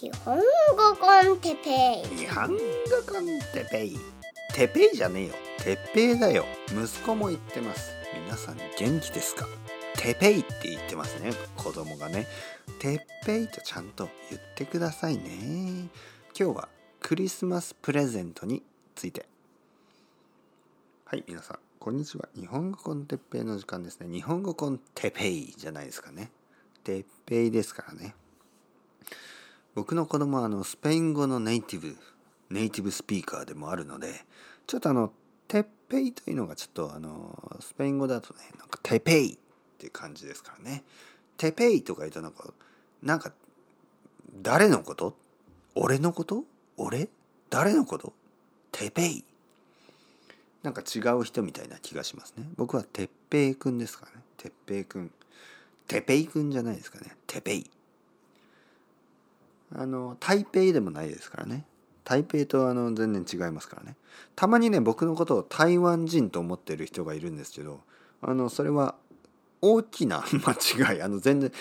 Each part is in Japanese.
日本語 con テペイ。日本語 con テペイ。テペイじゃねえよ。テッペイだよ。息子も言ってます。皆さん元気ですか？テペイって言ってますね。子供がね。テッペイとちゃんと言ってくださいね。今日はクリスマスプレゼントについて。はい皆さん。こんにちは。日本語 con テッペイの時間ですね。日本語 con テペイじゃないですかね。テッペイですからね。僕の子供はあのスペイン語のネイティブネイティブスピーカーでもあるのでちょっとあのテッペイというのがちょっとあのスペイン語だとねなんかテペイっていう感じですからね。テペイとか言うとなんかなんか誰のこと？俺のこと？俺？誰のこと？テペイ。なんか違う人みたいな気がしますね。僕はテッペイくんですからね。テッペイくんテペイくんじゃないですかね。テペイ。あの台北でもないですからね。台北とあの全然違いますからね。たまにね僕のことを台湾人と思ってる人がいるんですけどあのそれは大きな間違い。あの全然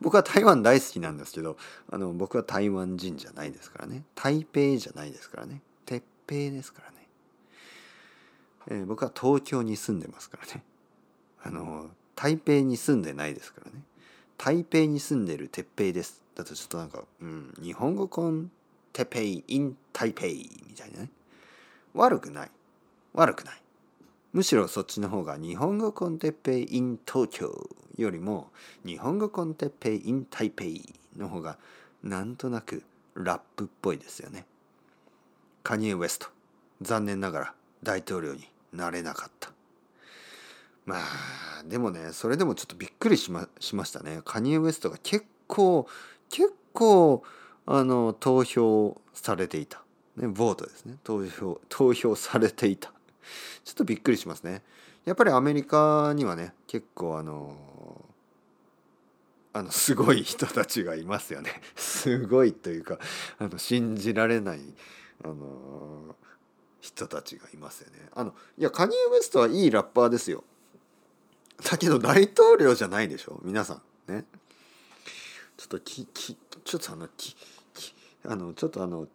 僕は台湾大好きなんですけどあの僕は台湾人じゃないですからね。台北じゃないですからね。鉄平ですからね、えー、僕は東京に住んでますからね。あの台北に住んでないですからね。台北に住んでる鉄平です。だとちょっとなんか、うん、日本語コンテペイ in 台北みたいなね。悪くない。悪くない。むしろそっちの方が日本語コンテペイ in 東京よりも日本語コンテペイ in 台北の方がなんとなくラップっぽいですよね。カニエ・ウェスト。残念ながら大統領になれなかった。まあでもねそれでもちょっとびっくりしましましたね。カニエ・ウェストが結構結構あの投票されていた、ね、ボートですね。投票投票されていた。ちょっとびっくりしますね。やっぱりアメリカにはね結構あのあのすごい人たちがいますよね。すごいというかあの信じられないあの人たちがいますよね。あのいやカニエ・ウェストはいいラッパーですよ。だけど大統領じゃないでしょ？皆さんねちょっとききちょっとあのききあのちょっとあの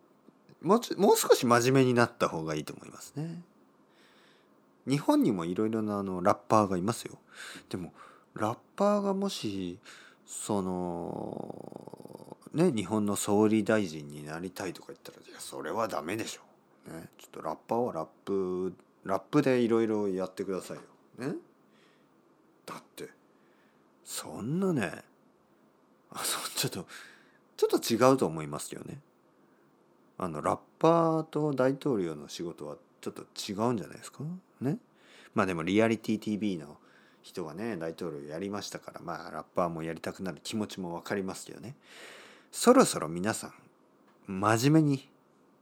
もうちもう少し真面目になった方がいいと思いますね。日本にもいろいろなあのラッパーがいますよ。でもラッパーがもしそのね日本の総理大臣になりたいとか言ったらいやそれはダメでしょ。ね、ちょっとラッパーはラップラップでいろいろやってくださいよ。ね。だってそんなねあのちょっとちょっと違うと思いますよね。あのラッパーと大統領の仕事はちょっと違うんじゃないですか？ね？まあでもリアリティ TV の人がね大統領やりましたからまあラッパーもやりたくなる気持ちも分かりますよね。そろそろ皆さん真面目に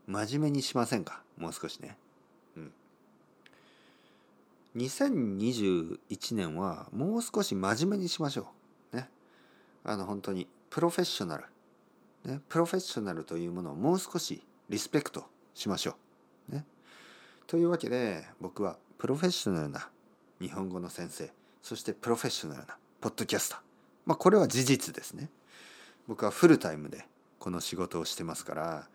真面目にしませんか？もう少しね。2021年はもう少し真面目にしましょう。ね。あの本当にプロフェッショナル、ね、プロフェッショナルというものをもう少しリスペクトしましょう。ね、というわけで僕はプロフェッショナルな日本語の先生そしてプロフェッショナルなポッドキャスターまあこれは事実ですね。僕はフルタイムでこの仕事をしてますから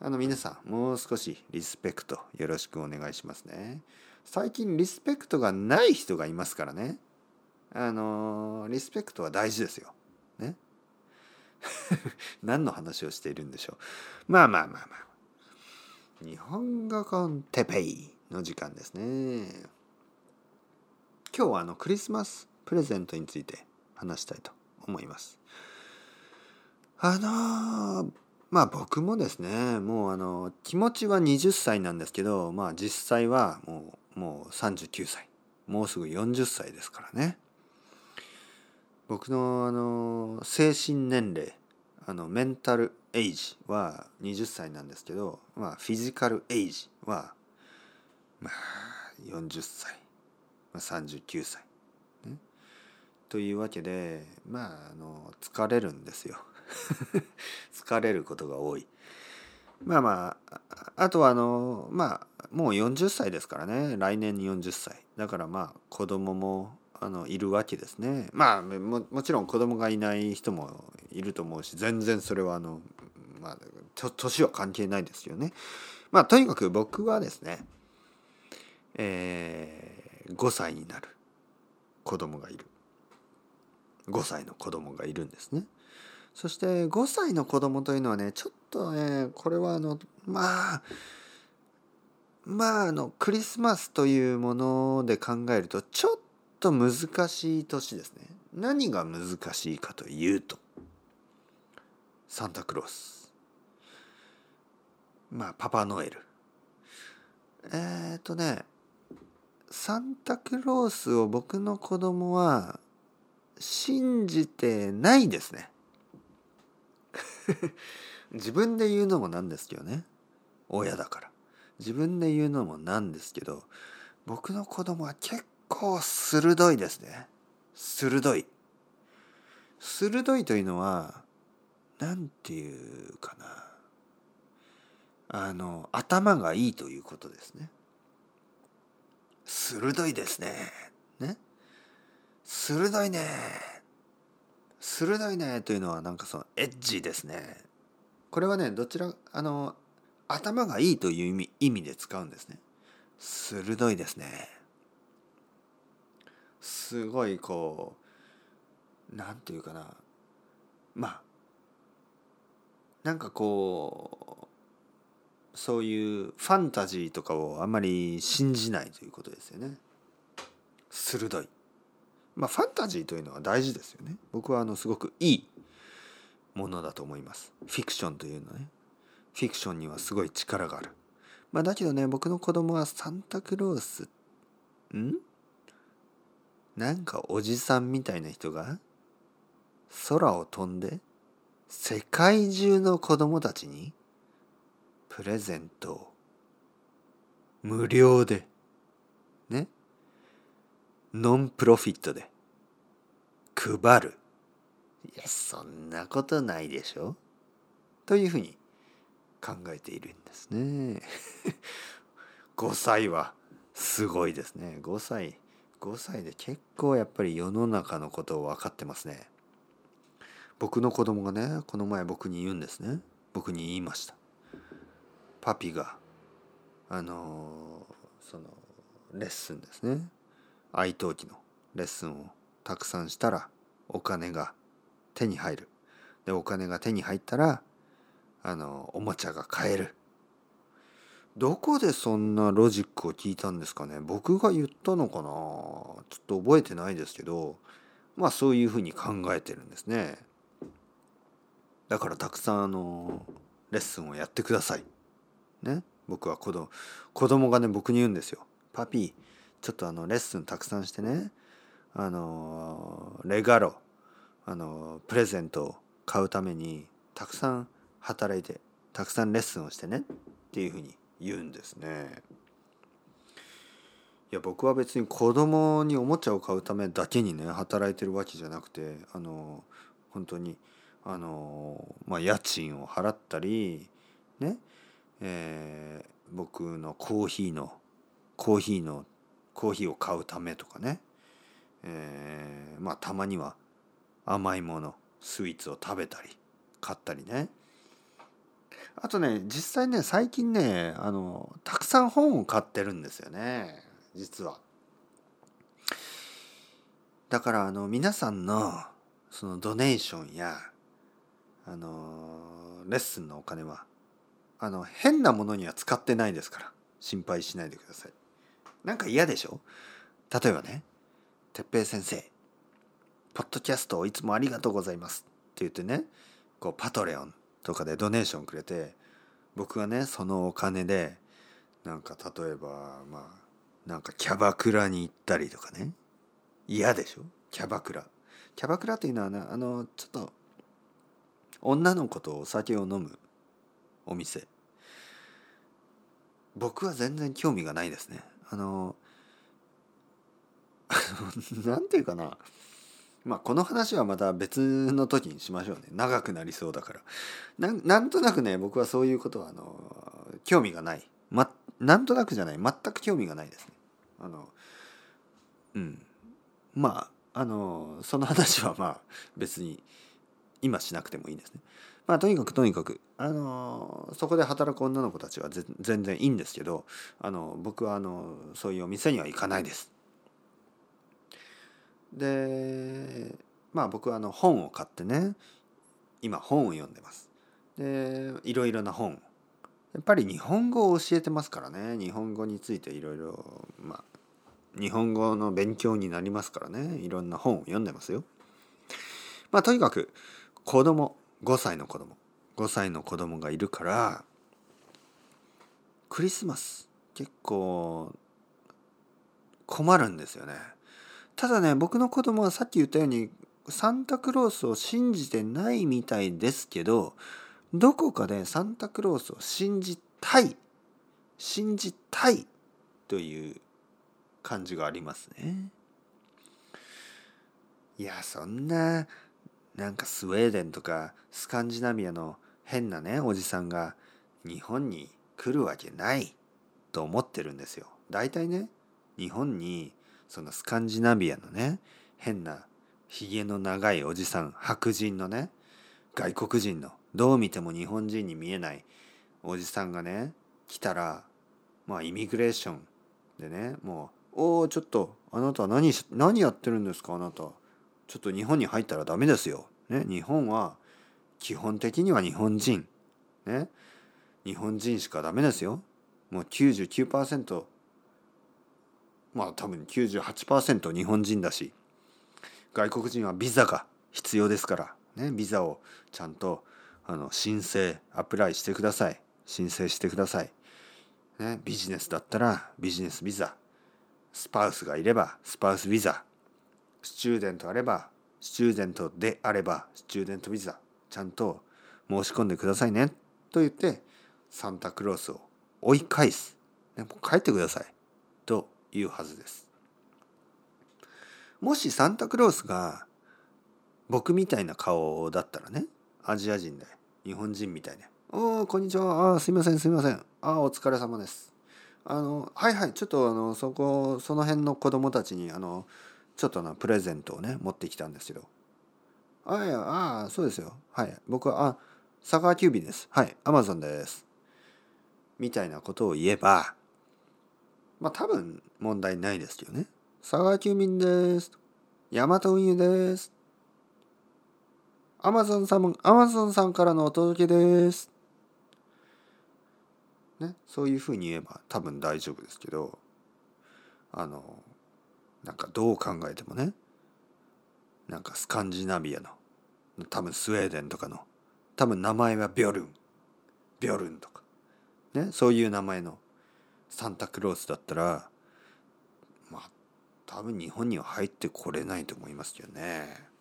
あの皆さんもう少しリスペクトよろしくお願いしますね。最近リスペクトがない人がいますからね。あのリスペクトは大事ですよ。ね。何の話をしているんでしょう。まあまあまあまあ。日本語コンテペイの時間ですね。今日はあのクリスマスプレゼントについて話したいと思います。あのー、まあ僕もですねもうあの気持ちは20歳なんですけどまあ実際はもうもう39歳もうすぐ40歳ですからね。僕のあの精神年齢あのメンタルエイジは20歳なんですけど、まあ、フィジカルエイジは、まあ、40歳、まあ、39歳、ね。というわけでまああの疲れるんですよ。疲れることが多い。まあまああとはあのまあもう40歳ですからね。来年に40歳。だからまあ子供もあのいるわけですね。まあももちろん子供がいない人もいると思うし全然それはあのまあ年は関係ないですよね。まあとにかく僕はですねえー、5歳になる子供がいる。5歳の子供がいるんですね。そして5歳の子供というのはねちょっとねこれはあのまあまああのクリスマスというもので考えるとちょっと難しい年ですね。何が難しいかというとサンタクロース。まあパパノエル。えっ、ー、とねサンタクロースを僕の子供は信じてないですね。自分で言うのもなんですけどね。親だから。自分で言うのもなんですけど僕の子供は結構鋭いですね。鋭い。鋭いというのは何て言うかな。あの頭がいいということですね。鋭いですね。ね。鋭いね。鋭いねというのはなんかそのエッジですね。これはねどちらあの頭がいいという意味意味で使うんですね。鋭いですね。すごいこうなんていうかな。まあなんかこうそういうファンタジーとかをあんまり信じないということですよね。鋭い。まあファンタジーというのは大事ですよね。僕はあのすごくいいものだと思います。フィクションというのはね。フィクションにはすごい力がある。まあだけどね僕の子供はサンタクロースん？なんかおじさんみたいな人が空を飛んで世界中の子供たちにプレゼントを無料でね？ノンプロフィットで。配る。いやそんなことないでしょ。というふうに考えているんですね。5歳はすごいですね。5歳5歳で結構やっぱり世の中のことを分かってますね。僕の子供がねこの前僕に言うんですね。僕に言いました。パピがあのそのレッスンですね。愛登記のレッスンをたくさんしたらお金が手に入る。でお金が手に入ったらあのおもちゃが買える。どこでそんなロジックを聞いたんですかね。僕が言ったのかな。ちょっと覚えてないですけどまあそういうふうに考えてるんですね。だからたくさんあのレッスンをやってください。ね。僕は子供子供がね僕に言うんですよパピーちょっとあのレッスンたくさんしてねあのレガロあのプレゼントを買うためにたくさん働いてたくさんレッスンをしてねっていうふうに言うんですね。いや僕は別に子供におもちゃを買うためだけにね働いてるわけじゃなくてあの本当にあのまあ家賃を払ったりねえー、僕のコーヒーのコーヒーのコーヒーを買うためとかね、えー、まあたまには甘いものスイーツを食べたり買ったりねあとね実際ね最近ねあのたくさん本を買ってるんですよね実は。だからあの皆さんのそのドネーションやあのレッスンのお金はあの変なものには使ってないですから心配しないでください。なんか嫌でしょ？例えばね「哲平先生ポッドキャストをいつもありがとうございます」って言ってねこうパトレオンとかでドネーションくれて僕がねそのお金でなんか例えばまあなんかキャバクラに行ったりとかね嫌でしょ？キャバクラ。キャバクラというのはねあのちょっと女の子とお酒を飲むお店。僕は全然興味がないですね。あの なんていうかな。まあこの話はまた別の時にしましょうね。長くなりそうだから。なんとなくね僕はそういうことはあの興味がない、ま、なんとなくじゃない。全く興味がないですね。あのうん。まああのその話はまあ別に今しなくてもいいんですね。まあとにかくとにかくあのそこで働く女の子たちは全然いいんですけどあの僕はあのそういうお店には行かないです。でまあ僕はあの本を買ってね今本を読んでます。でいろいろな本やっぱり日本語を教えてますからね日本語についていろいろまあ日本語の勉強になりますからねいろんな本を読んでますよ。まあとにかく子供5歳の子供5歳の子供がいるからクリスマス結構困るんですよね。ただね僕の子供はさっき言ったようにサンタクロースを信じてないみたいですけどどこかでサンタクロースを信じたい信じたいという感じがありますね。いやそんななんかスウェーデンとかスカンジナビアの変なねおじさんが日本に来るわけないと思ってるんですよ。大体ね日本にそのスカンジナビアのね変なひげの長いおじさん白人のね外国人のどう見ても日本人に見えないおじさんがね来たらまあイミグレーションでねもう「おおちょっとあなた何何やってるんですかあなたちょっと日本に入ったらダメですよ」ね日本は基本的には日本人。ね日本人しかダメですよ。もう99%まあ多分98%日本人だし。外国人はビザが必要ですから。ねビザをちゃんとあの申請アプライしてください。申請してください、ね、ビジネスだったらビジネスビザ。スパウスがいればスパウスビザ。スチューデントあればスチューデントであればスチューデントビザちゃんと申し込んでくださいね。と言ってサンタクロースを追い返す、ね、もう帰ってください。というはずです。もしサンタクロースが僕みたいな顔だったらねアジア人で日本人みたいで「おおこんにちはあすいませんすいませんあお疲れ様です」あのはいはいちょっとあのそこその辺の子供たちにあのちょっとなプレゼントをね持ってきたんですけど「あいやああそうですよ。はい。僕はあ佐川急便です。はい。アマゾンです」みたいなことを言えばまあ多分問題ないですけどね「佐川急便です」「ヤマト運輸です」アマゾンさん、アマゾンさんからのお届けです。ね、そういうふうに言えば多分大丈夫ですけど、あの、なんかどう考えてもね、なんかスカンジナビアの、多分スウェーデンとかの、多分名前はビョルン、ビョルンとか、ね、そういう名前のサンタクロースだったら、まあ、多分日本には入ってこれないと思いますけどね。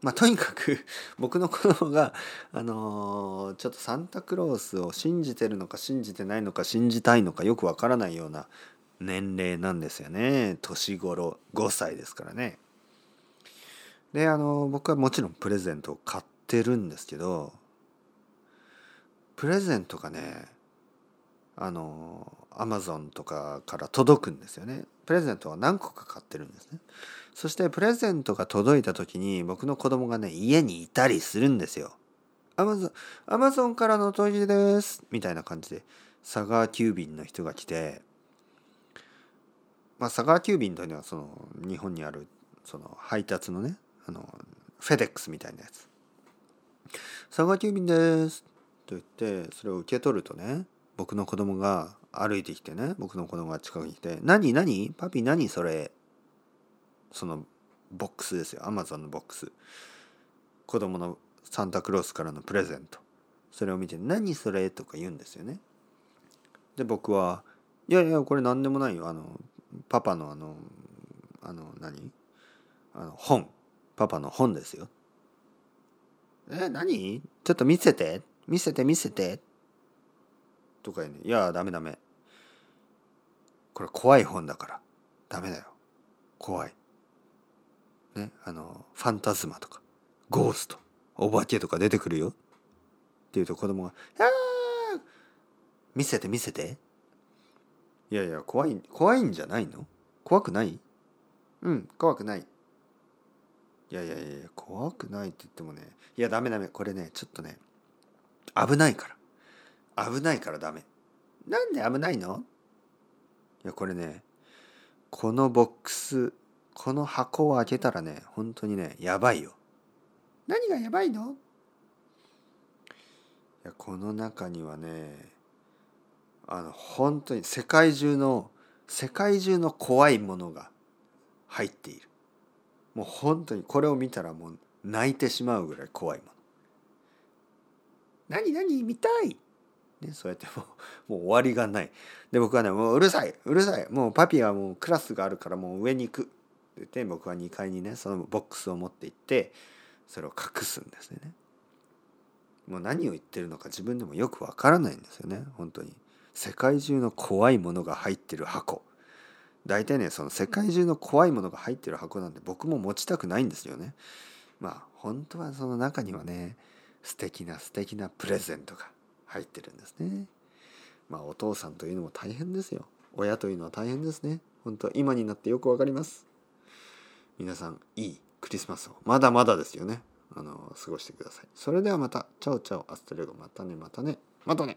まあ、とにかく 僕の子供があのー、ちょっとサンタクロースを信じてるのか信じてないのか信じたいのかよくわからないような年齢なんですよね年頃5歳ですからね。であの、僕はもちろんプレゼントを買ってるんですけどプレゼントがねあのアマゾンとかから届くんですよね。プレゼントは何個か買ってるんですね。そしてプレゼントが届いた時に僕の子供がね、家にいたりするんですよ。アマゾン、アマゾンからの問いです。みたいな感じで、佐川急便の人が来て、まあ、佐川急便というのはその日本にあるその配達のね、あの、フェデックスみたいなやつ。佐川急便ですと言ってそれを受け取るとね僕の子供が歩いてきてね僕の子供が近くに来て「何何？パピ何それ?」そのボックスですよアマゾンのボックス子供のサンタクロースからのプレゼントそれを見て「何それ?」とか言うんですよねで僕は「いやいやこれ何でもないよあのパパのあのあの何？あの本。パパの本ですよ」え何？ちょっと見せて。見せて見せて。とか言うねいやダメダメ。これ怖い本だから。ダメだよ。怖い。ね、あのファンタズマとかゴーストお化けとか出てくるよ。って言うと子供が「あー見せて見せて」いやいや怖い怖いんじゃないの？怖くない？うん怖くない。いやいやいや怖くないって言ってもねいやダメダメこれねちょっとね危ないから。危ないからダメ。なんで危ないの？いやこれねこのボックスこの箱を開けたらね本当にねやばいよ。何がやばいの？いやこの中にはねあの本当に世界中の世界中の怖いものが入っている。もう本当にこれを見たらもう泣いてしまうぐらい怖いもの。何何見たい？ね、そうやってもう もう終わりがない。で僕はねもううるさいうるさい。もうパピはもうクラスがあるからもう上に行く。って言って僕は2階にねそのボックスを持って行ってそれを隠すんですね。もう何を言ってるのか自分でもよくわからないんですよね本当に世界中の怖いものが入ってる箱大体ねその世界中の怖いものが入ってる箱なんで僕も持ちたくないんですよねまあ本当はその中にはね素敵な素敵なプレゼントが入ってるんですね。まあお父さんというのも大変ですよ。親というのは大変ですね。本当今になってよくわかります。皆さんいいクリスマスをまだまだですよね。あの過ごしてください。それではまたチャオチャオアストレゴまたねまたねまたね。